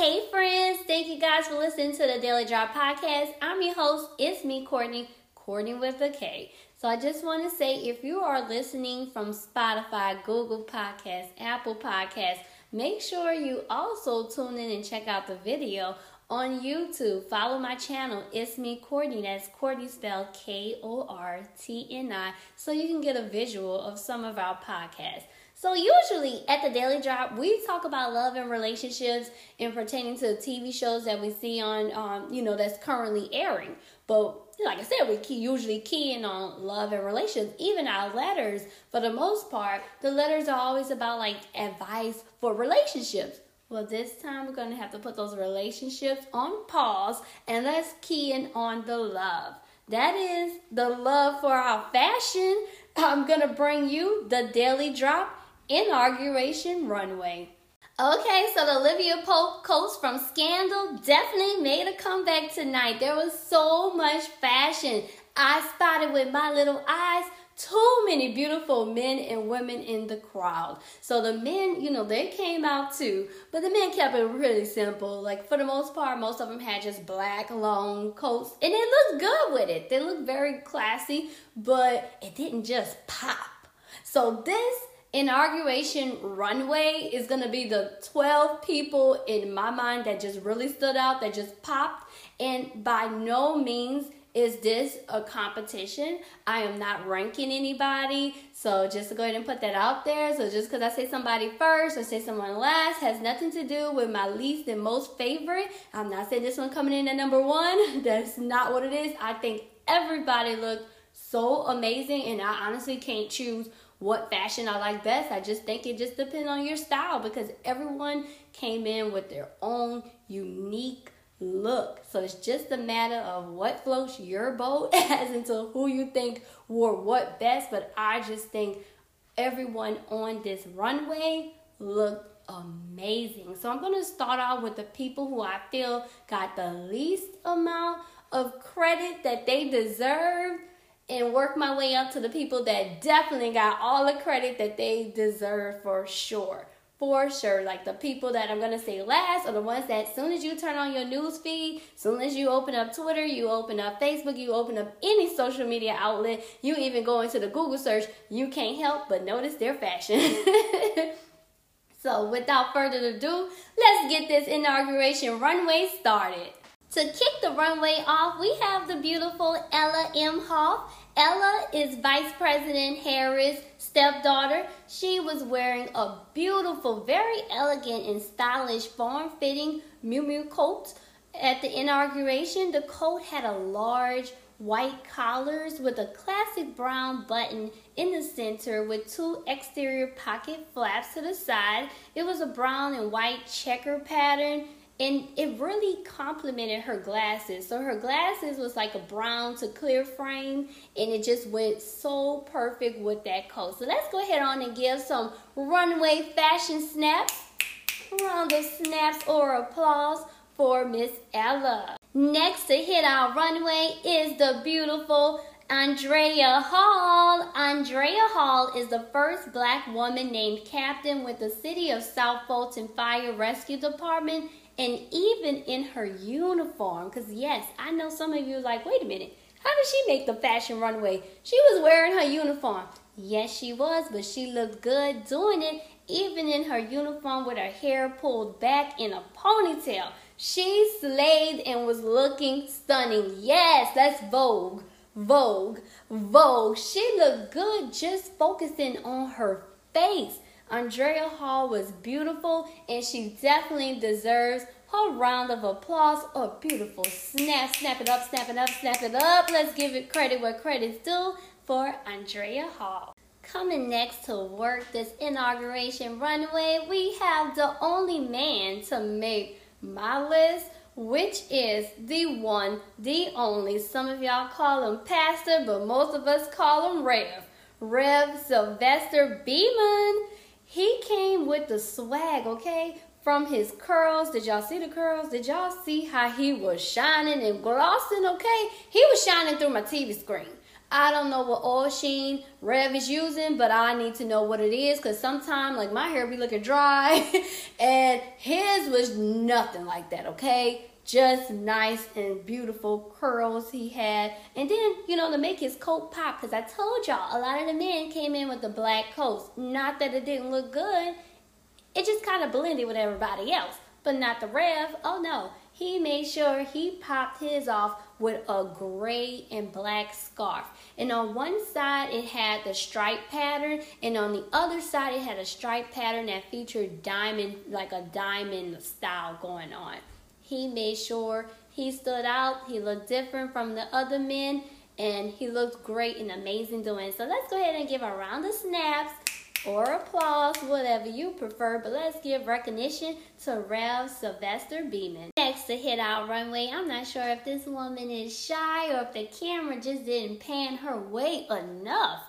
Hey friends, thank you guys for listening to the Daily Drop podcast. I'm your host, it's me, Kortni, Kortni with a K. So I just want to say if you are listening from Spotify, Google Podcasts, Apple Podcasts, make sure you also tune in and check out the video on YouTube. Follow my channel, it's me, Kortni. That's Kortni spelled K O R T N I, so you can get a visual of some of our podcasts. So usually at the Daily Drop, we talk about love and relationships and pertaining to TV shows that we see on, um, you know, that's currently airing. But like I said, we key, usually key in on love and relations. Even our letters, for the most part, the letters are always about like advice for relationships. Well, this time we're going to have to put those relationships on pause and let's key in on the love. That is the love for our fashion. I'm going to bring you the Daily Drop inauguration runway. Okay, so the Olivia Pope coach from Scandal definitely made a comeback tonight. There was so much fashion. I spotted with my little eyes too many beautiful men and women in the crowd. So the men, you know, they came out too, but the men kept it really simple. Like for the most part, most of them had just black long coats, and they looked good with it. They looked very classy, but it didn't just pop. So this inauguration runway is to be the 12 people in my mind that just really stood out, that just popped. And by no means is this a competition. I am not ranking anybody. So just to go ahead and put that out there. So just because I say somebody first or say someone last has nothing to do with my least and most favorite. I'm not saying this one coming in at number one. That's not what it is. I think everybody looked so amazing and I honestly can't choose what fashion I like best. I just think it just depends on your style because everyone came in with their own unique look. So it's just a matter of what floats your boat as into who you think wore what best. But I just think everyone on this runway looked amazing. So I'm going to start out with the people who I feel got the least amount of credit that they deserve and work my way up to the people that definitely got all the credit that they deserve for sure. For sure. Like the people that I'm gonna say last are the ones that as soon as you turn on your news feed, as soon as you open up Twitter, you open up Facebook, you open up any social media outlet, you even go into the Google search, you can't help but notice their fashion. so without further ado, let's get this inauguration runway started. To kick the runway off, we have the beautiful Ella Emhoff. Ella is Vice President Harris' stepdaughter. She was wearing a beautiful, very elegant and stylish form-fitting Miu Miu coat. At the inauguration, the coat had a large white collars with a classic brown button in the center with two exterior pocket flaps to the side. It was a brown and white checker pattern and it really complemented her glasses. So her glasses was like a brown to clear frame, and it just went so perfect with that coat. So let's go ahead on and give some runway fashion snaps, round of snaps or applause for Miss Ella. Next to hit our runway is the beautiful Andrea Hall. Andrea Hall is the first black woman named captain with the City of South Fulton Fire Rescue Department and even in her uniform, because yes, I know some of you like, wait a minute, how did she make the fashion runway? She was wearing her uniform. Yes, she was, but she looked good doing it, even in her uniform with her hair pulled back in a ponytail. She slayed and was looking stunning. Yes, that's Vogue. Vogue. Vogue. She looked good just focusing on her face. Andrea Hall was beautiful and she definitely deserves her round of applause. A beautiful snap, snap it up, snap it up, snap it up. Let's give it credit where credit's due for Andrea Hall. Coming next to work this inauguration runway, we have the only man to make my list, which is the one, the only. Some of y'all call him Pastor, but most of us call him Rev. Rev Silvester Beaman. He came with the swag, okay? From his curls. Did y'all see the curls? Did y'all see how he was shining and glossing, okay? He was shining through my TV screen. I don't know what oil sheen Rev is using, but I need to know what it is because sometimes, like, my hair be looking dry, and his was nothing like that, okay? Just nice and beautiful curls he had. And then, you know, to make his coat pop, because I told y'all, a lot of the men came in with the black coats. Not that it didn't look good, it just kind of blended with everybody else, but not the Rev. Oh no, he made sure he popped his off with a gray and black scarf. And on one side it had the stripe pattern, and on the other side it had a stripe pattern that featured diamond, like a diamond style going on. He made sure he stood out, he looked different from the other men, and he looked great and amazing doing. So let's go ahead and give a round of snaps or applause, whatever you prefer, but let's give recognition to Rev Silvester Beaman. Next to hit our runway, I'm not sure if this woman is shy or if the camera just didn't pan her way enough,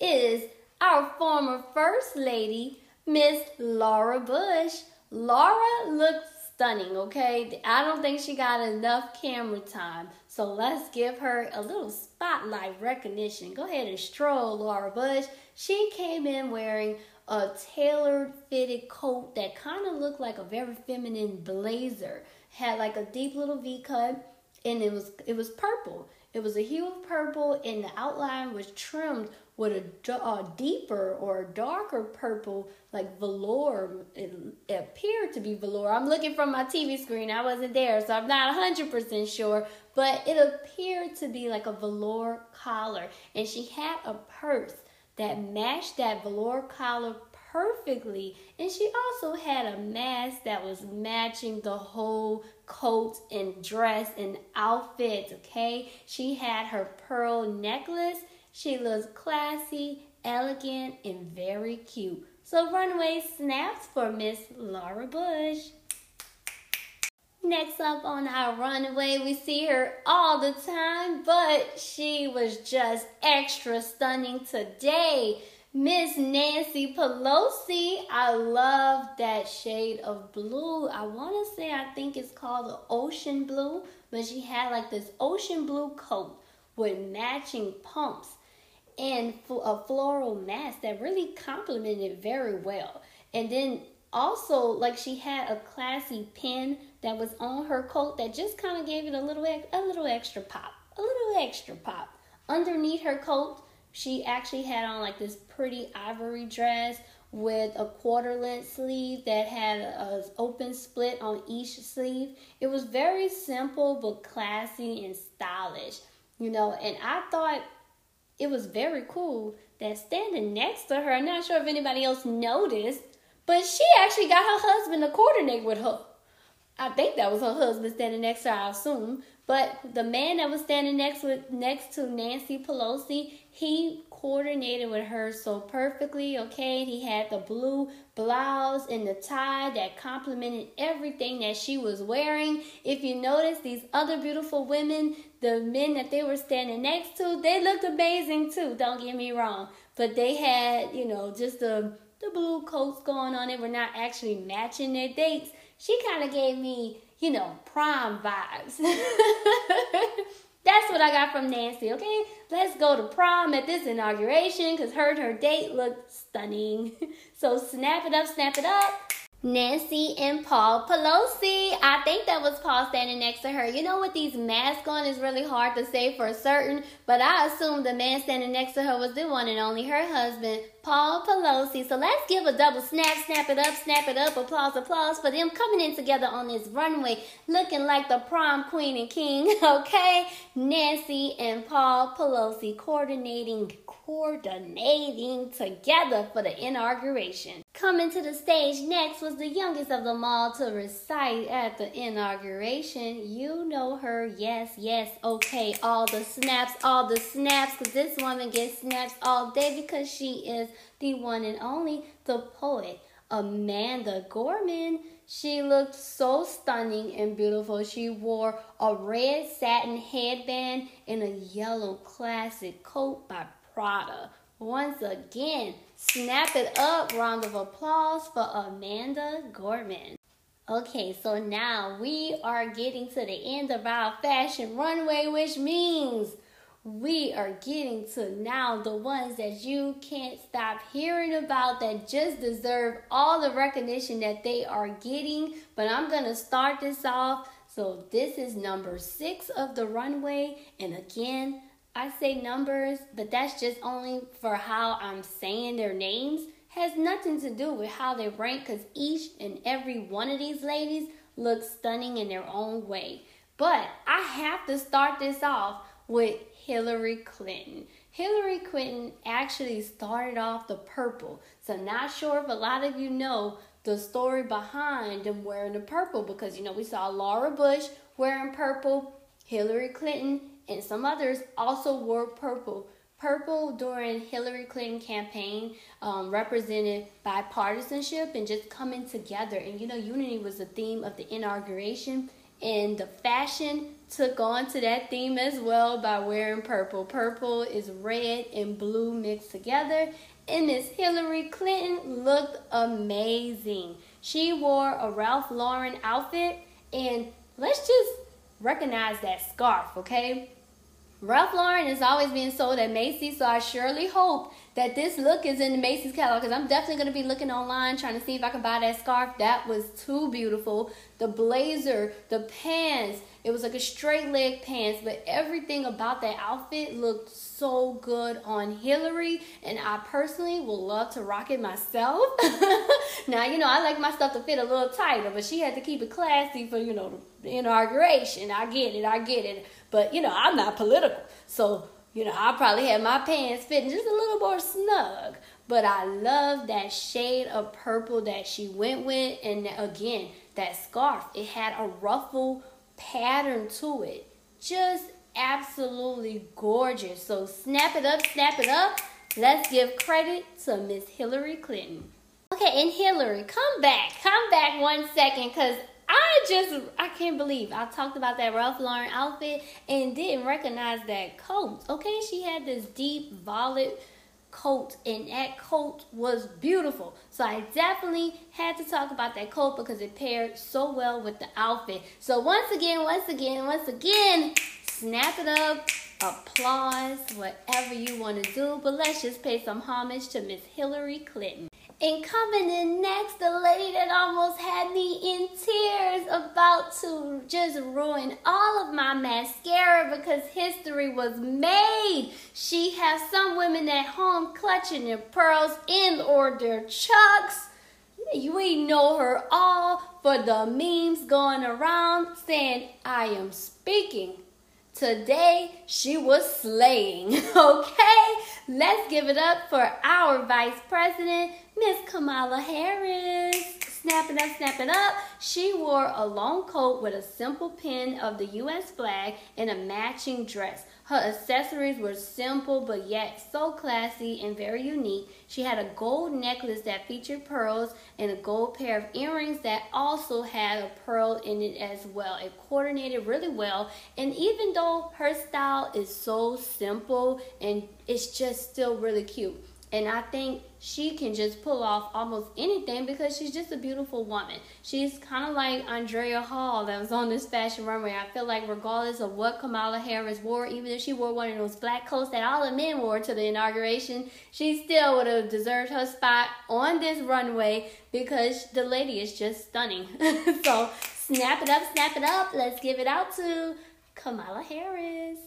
is our former First Lady, Miss Laura Bush. Laura looks stunning, okay? I don't think she got enough camera time. So let's give her a little spotlight recognition. Go ahead and stroll, Laura Bush. She came in wearing a tailored fitted coat that kind of looked like a very feminine blazer. Had like a deep little V cut and it was it was purple. It was a hue of purple and the outline was trimmed with a, a deeper or darker purple, like velour. It appeared to be velour. I'm looking from my TV screen. I wasn't there, so I'm not 100% sure. But it appeared to be like a velour collar. And she had a purse that matched that velour collar perfectly. And she also had a mask that was matching the whole coat and dress and outfit, okay? She had her pearl necklace she looks classy, elegant, and very cute. So runway snaps for Miss Laura Bush. Next up on our runway, we see her all the time, but she was just extra stunning today. Miss Nancy Pelosi, I love that shade of blue. I want to say I think it's called the ocean blue, but she had like this ocean blue coat with matching pumps and a floral mask that really complemented it very well. And then also, like she had a classy pin that was on her coat that just kind of gave it a little a little extra pop, a little extra pop. Underneath her coat, she actually had on like this pretty ivory dress with a quarter length sleeve that had an open split on each sleeve. It was very simple but classy and stylish, you know. And I thought it was very cool that standing next to her, I'm not sure if anybody else noticed, but she actually got her husband to coordinate with her. I think that was her husband standing next to her, I assume. But the man that was standing next with next to Nancy Pelosi, he coordinated with her so perfectly, okay? He had the blue blouse and the tie that complemented everything that she was wearing. If you notice, these other beautiful women, the men that they were standing next to, they looked amazing too, don't get me wrong. But they had, you know, just the, the blue coats going on. They were not actually matching their dates. She kind of gave me, you know, prom vibes. That's what I got from Nancy, okay? Let's go to prom at this inauguration because her and her date looked stunning. So snap it up, snap it up. Nancy and Paul Pelosi. I think that was Paul standing next to her. You know, with these masks on, it's really hard to say for certain, but I assume the man standing next to her was the one and only her husband, Paul Pelosi. So let's give a double snap, snap it up, snap it up, applause, applause for them coming in together on this runway, looking like the prom queen and king, okay? Nancy and Paul Pelosi coordinating, coordinating together for the inauguration. Coming to the stage next was the youngest of them all to recite at the inauguration. You know her, yes, yes, okay. All the snaps, all the snaps, because this woman gets snaps all day because she is the one and only, the poet, Amanda Gorman. She looked so stunning and beautiful. She wore a red satin headband and a yellow classic coat by Prada. Once again, snap it up. Round of applause for Amanda Gorman. Okay, so now we are getting to the end of our fashion runway, which means we are getting to now the ones that you can't stop hearing about that just deserve all the recognition that they are getting. But I'm going to start this off. So, this is number six of the runway. And again, I say numbers, but that's just only for how I'm saying their names. Has nothing to do with how they rank because each and every one of these ladies looks stunning in their own way. But I have to start this off with Hillary Clinton. Hillary Clinton actually started off the purple. So not sure if a lot of you know the story behind them wearing the purple because you know we saw Laura Bush wearing purple, Hillary Clinton and some others also wore purple. Purple during Hillary Clinton campaign um, represented bipartisanship and just coming together. And you know, unity was the theme of the inauguration. And the fashion took on to that theme as well by wearing purple. Purple is red and blue mixed together. And Miss Hillary Clinton looked amazing. She wore a Ralph Lauren outfit, and let's just recognize that scarf, okay? Ralph Lauren is always being sold at Macy's, so I surely hope that this look is in the Macy's catalog because I'm definitely going to be looking online trying to see if I can buy that scarf. That was too beautiful. The blazer, the pants, it was like a straight leg pants, but everything about that outfit looked so good on Hillary, and I personally would love to rock it myself. now, you know, I like my stuff to fit a little tighter, but she had to keep it classy for, you know, the inauguration. I get it, I get it. But, you know, I'm not political. So, you know, I probably have my pants fitting just a little more snug. But I love that shade of purple that she went with. And again, that scarf, it had a ruffle pattern to it. Just absolutely gorgeous. So snap it up, snap it up. Let's give credit to Miss Hillary Clinton. Okay, and Hillary, come back. Come back one second because I just I can't believe I talked about that Ralph Lauren outfit and didn't recognize that coat. Okay, she had this deep violet coat and that coat was beautiful. So I definitely had to talk about that coat because it paired so well with the outfit. So once again, once again, once again, snap it up, applause, whatever you want to do. But let's just pay some homage to Miss Hillary Clinton. And coming in next, the lady that almost had me in tears about to just ruin all of my mascara because history was made. She has some women at home clutching their pearls in or their chucks. We know her all for the memes going around saying, I am speaking. Today, she was slaying, okay? Let's give it up for our Vice President, Miss Kamala Harris. Snap it up, snap it up. She wore a long coat with a simple pin of the U.S. flag and a matching dress. Her accessories were simple but yet so classy and very unique. She had a gold necklace that featured pearls and a gold pair of earrings that also had a pearl in it as well. It coordinated really well. And even though her style is so simple and it's just still really cute. And I think she can just pull off almost anything because she's just a beautiful woman. She's kind of like Andrea Hall that was on this fashion runway. I feel like regardless of what Kamala Harris wore, even if she wore one of those black coats that all the men wore to the inauguration, she still would have deserved her spot on this runway because the lady is just stunning. so snap it up, snap it up. Let's give it out to Kamala Harris.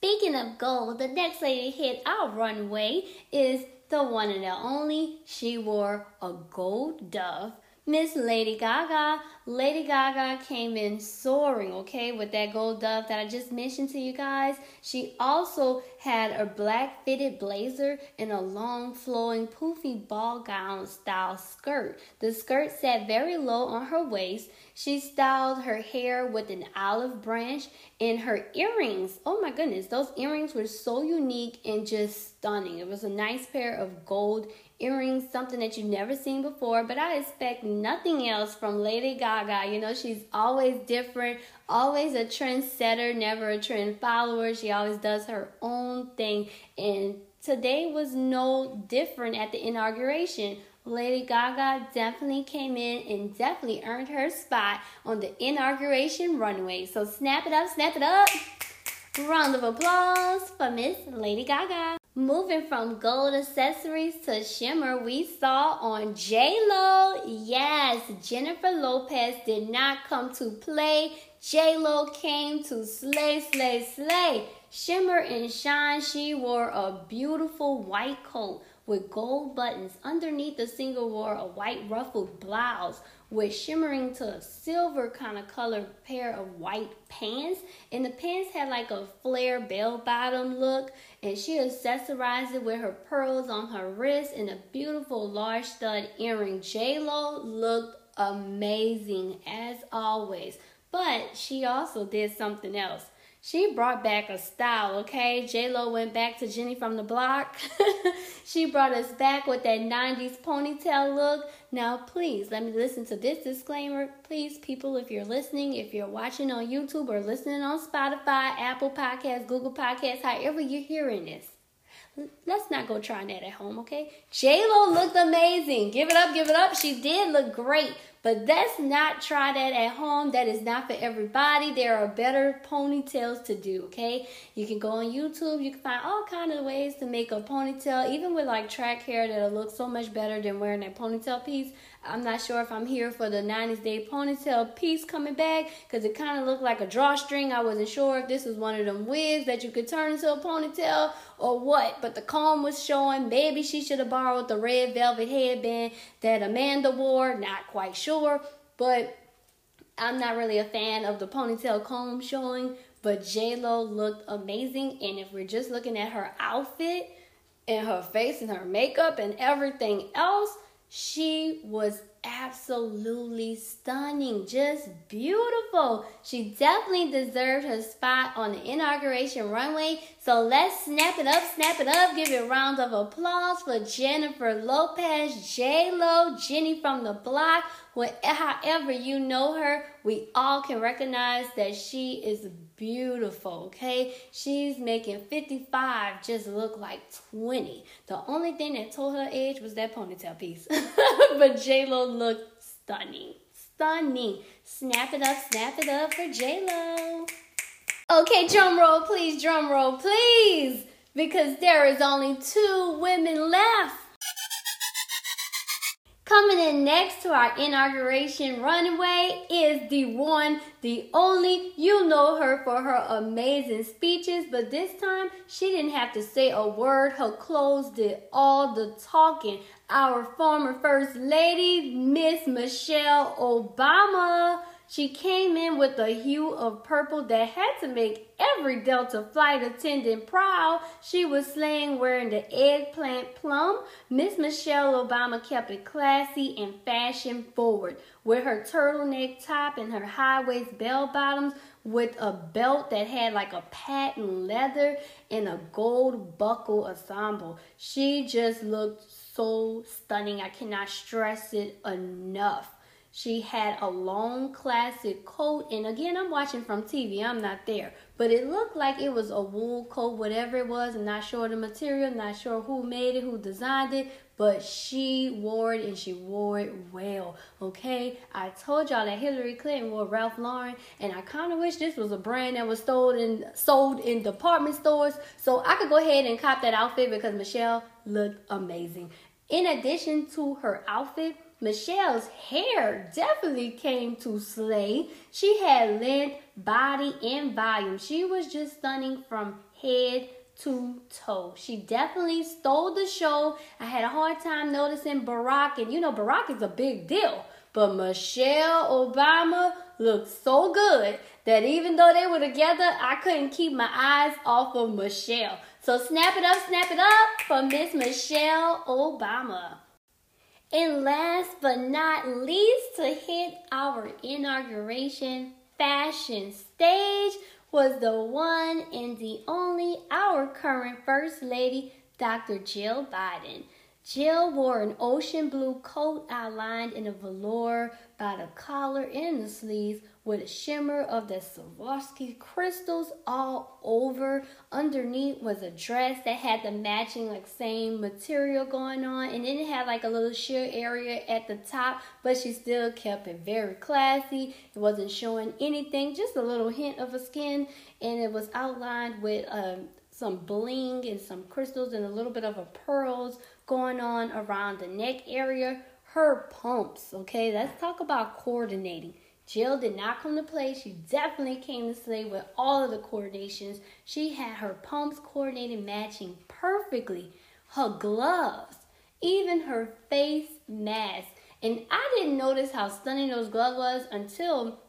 Speaking of gold, the next lady hit our runway is the one and the only. She wore a gold dove Miss Lady Gaga. Lady Gaga came in soaring, okay, with that gold dove that I just mentioned to you guys. She also had a black fitted blazer and a long flowing poofy ball gown style skirt. The skirt sat very low on her waist. She styled her hair with an olive branch and her earrings. Oh my goodness, those earrings were so unique and just stunning. It was a nice pair of gold earrings, something that you've never seen before. But I expect nothing else from Lady Gaga. You know, she's always different, always a trendsetter, never a trend follower. She always does her own thing. And today was no different at the inauguration. Lady Gaga definitely came in and definitely earned her spot on the inauguration runway. So snap it up, snap it up. Round of applause for Miss Lady Gaga. Moving from gold accessories to shimmer, we saw on J Lo. Yes, Jennifer Lopez did not come to play. J Lo came to slay, slay, slay. Shimmer and shine. She wore a beautiful white coat with gold buttons. Underneath, the singer wore a white ruffled blouse with shimmering to a silver kind of color pair of white pants. And the pants had like a flare bell bottom look. And she accessorized it with her pearls on her wrist and a beautiful large stud earring. J-Lo looked amazing as always. But she also did something else. She brought back a style, okay? J-Lo went back to Jenny from the block. she brought us back with that 90s ponytail look. Now, please, let me listen to this disclaimer. Please, people, if you're listening, if you're watching on YouTube or listening on Spotify, Apple Podcasts, Google Podcasts, however you're hearing this, let's not go trying that at home, okay? J-Lo looked amazing. Give it up, give it up. She did look great. But let's not try that at home. That is not for everybody. There are better ponytails to do, okay? You can go on YouTube. You can find all kind of ways to make a ponytail, even with like track hair that'll look so much better than wearing that ponytail piece. I'm not sure if I'm here for the 90s day ponytail piece coming back because it kind of looked like a drawstring. I wasn't sure if this was one of them wigs that you could turn into a ponytail or what, but the comb was showing. Maybe she should have borrowed the red velvet headband that Amanda wore. Not quite sure, but I'm not really a fan of the ponytail comb showing. But J-Lo looked amazing, and if we're just looking at her outfit and her face and her makeup and everything else, she was absolutely stunning, just beautiful. She definitely deserved her spot on the inauguration runway. So let's snap it up, snap it up, give it a round of applause for Jennifer Lopez, J Lo, Jenny from the block. However you know her, we all can recognize that she is beautiful, okay? She's making 55 just look like 20. The only thing that told her age was that ponytail piece. but J-Lo looked stunning. Stunning. Snap it up, snap it up for J-Lo. Okay, drum roll, please, drum roll, please. Because there is only two women left. Coming in next to our inauguration runway is the one, the only. You know her for her amazing speeches, but this time she didn't have to say a word. Her clothes did all the talking. Our former First Lady, Miss Michelle Obama. She came in with a hue of purple that had to make every Delta flight attendant proud. She was slaying wearing the eggplant plum. Miss Michelle Obama kept it classy and fashion forward with her turtleneck top and her high waist bell bottoms with a belt that had like a patent leather and a gold buckle ensemble. She just looked so stunning. I cannot stress it enough. She had a long classic coat, and again, I'm watching from TV, I'm not there, but it looked like it was a wool coat, whatever it was. I'm not sure the material, not sure who made it, who designed it, but she wore it and she wore it well. Okay, I told y'all that Hillary Clinton wore Ralph Lauren, and I kind of wish this was a brand that was sold in sold in department stores, so I could go ahead and cop that outfit because Michelle looked amazing. In addition to her outfit, Michelle's hair definitely came to slay. She had length, body, and volume. She was just stunning from head to toe. She definitely stole the show. I had a hard time noticing Barack, and you know, Barack is a big deal. But Michelle Obama looked so good that even though they were together, I couldn't keep my eyes off of Michelle. So snap it up, snap it up for Miss Michelle Obama. And last but not least, to hit our inauguration fashion stage was the one and the only our current First Lady, Dr. Jill Biden. Jill wore an ocean blue coat outlined in a velour by the collar and the sleeves with a shimmer of the Swarovski crystals all over. Underneath was a dress that had the matching like same material going on and then it had like a little sheer area at the top, but she still kept it very classy. It wasn't showing anything, just a little hint of a skin and it was outlined with um, some bling and some crystals and a little bit of a pearls going on around the neck area. Her pumps, okay? Let's talk about coordinating. Jill did not come to play. She definitely came to slay with all of the coordinations. She had her pumps coordinated, matching perfectly. Her gloves, even her face mask. And I didn't notice how stunning those gloves was until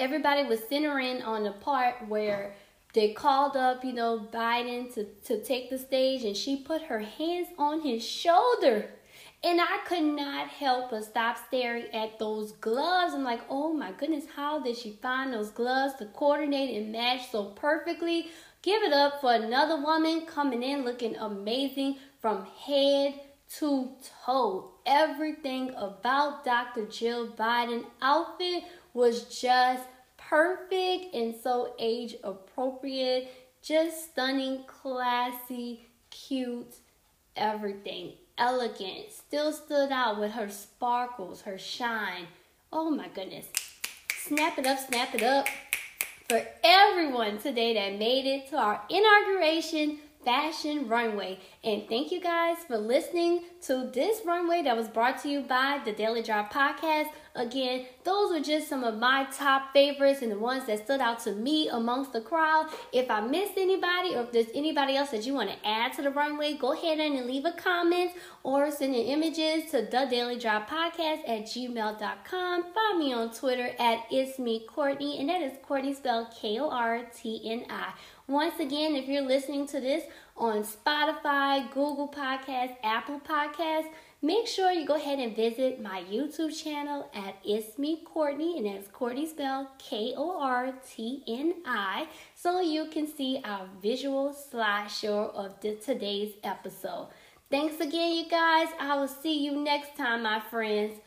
everybody was centering on the part where they called up, you know, Biden to, to take the stage and she put her hands on his shoulder. And I could not help but stop staring at those gloves. I'm like, oh my goodness, how did she find those gloves to coordinate and match so perfectly? Give it up for another woman coming in looking amazing from head to toe. Everything about Dr. Jill Biden outfit was just perfect and so age appropriate. Just stunning, classy, cute, everything. Elegant. Still stood out with her sparkles, her shine. Oh my goodness. Snap it up, snap it up for everyone today that made it to our inauguration fashion runway. And thank you guys for listening to this runway that was brought to you by the Daily Drop Podcast. Again, those were just some of my top favorites and the ones that stood out to me amongst the crowd. If I missed anybody or if there's anybody else that you want to add to the runway, go ahead and leave a comment or send in images to the Daily Drop Podcast at gmail.com. Find me on Twitter at It's Me Kortni, and that is Kortni spelled K O R T N I. Once again, if you're listening to this on Spotify, Google Podcasts, Apple Podcasts, make sure you go ahead and visit my YouTube channel at It's Me Kortni, and that's Kortni spelled K O R T N I, so you can see our visual slideshow of the, today's episode. Thanks again, you guys. I will see you next time, my friends.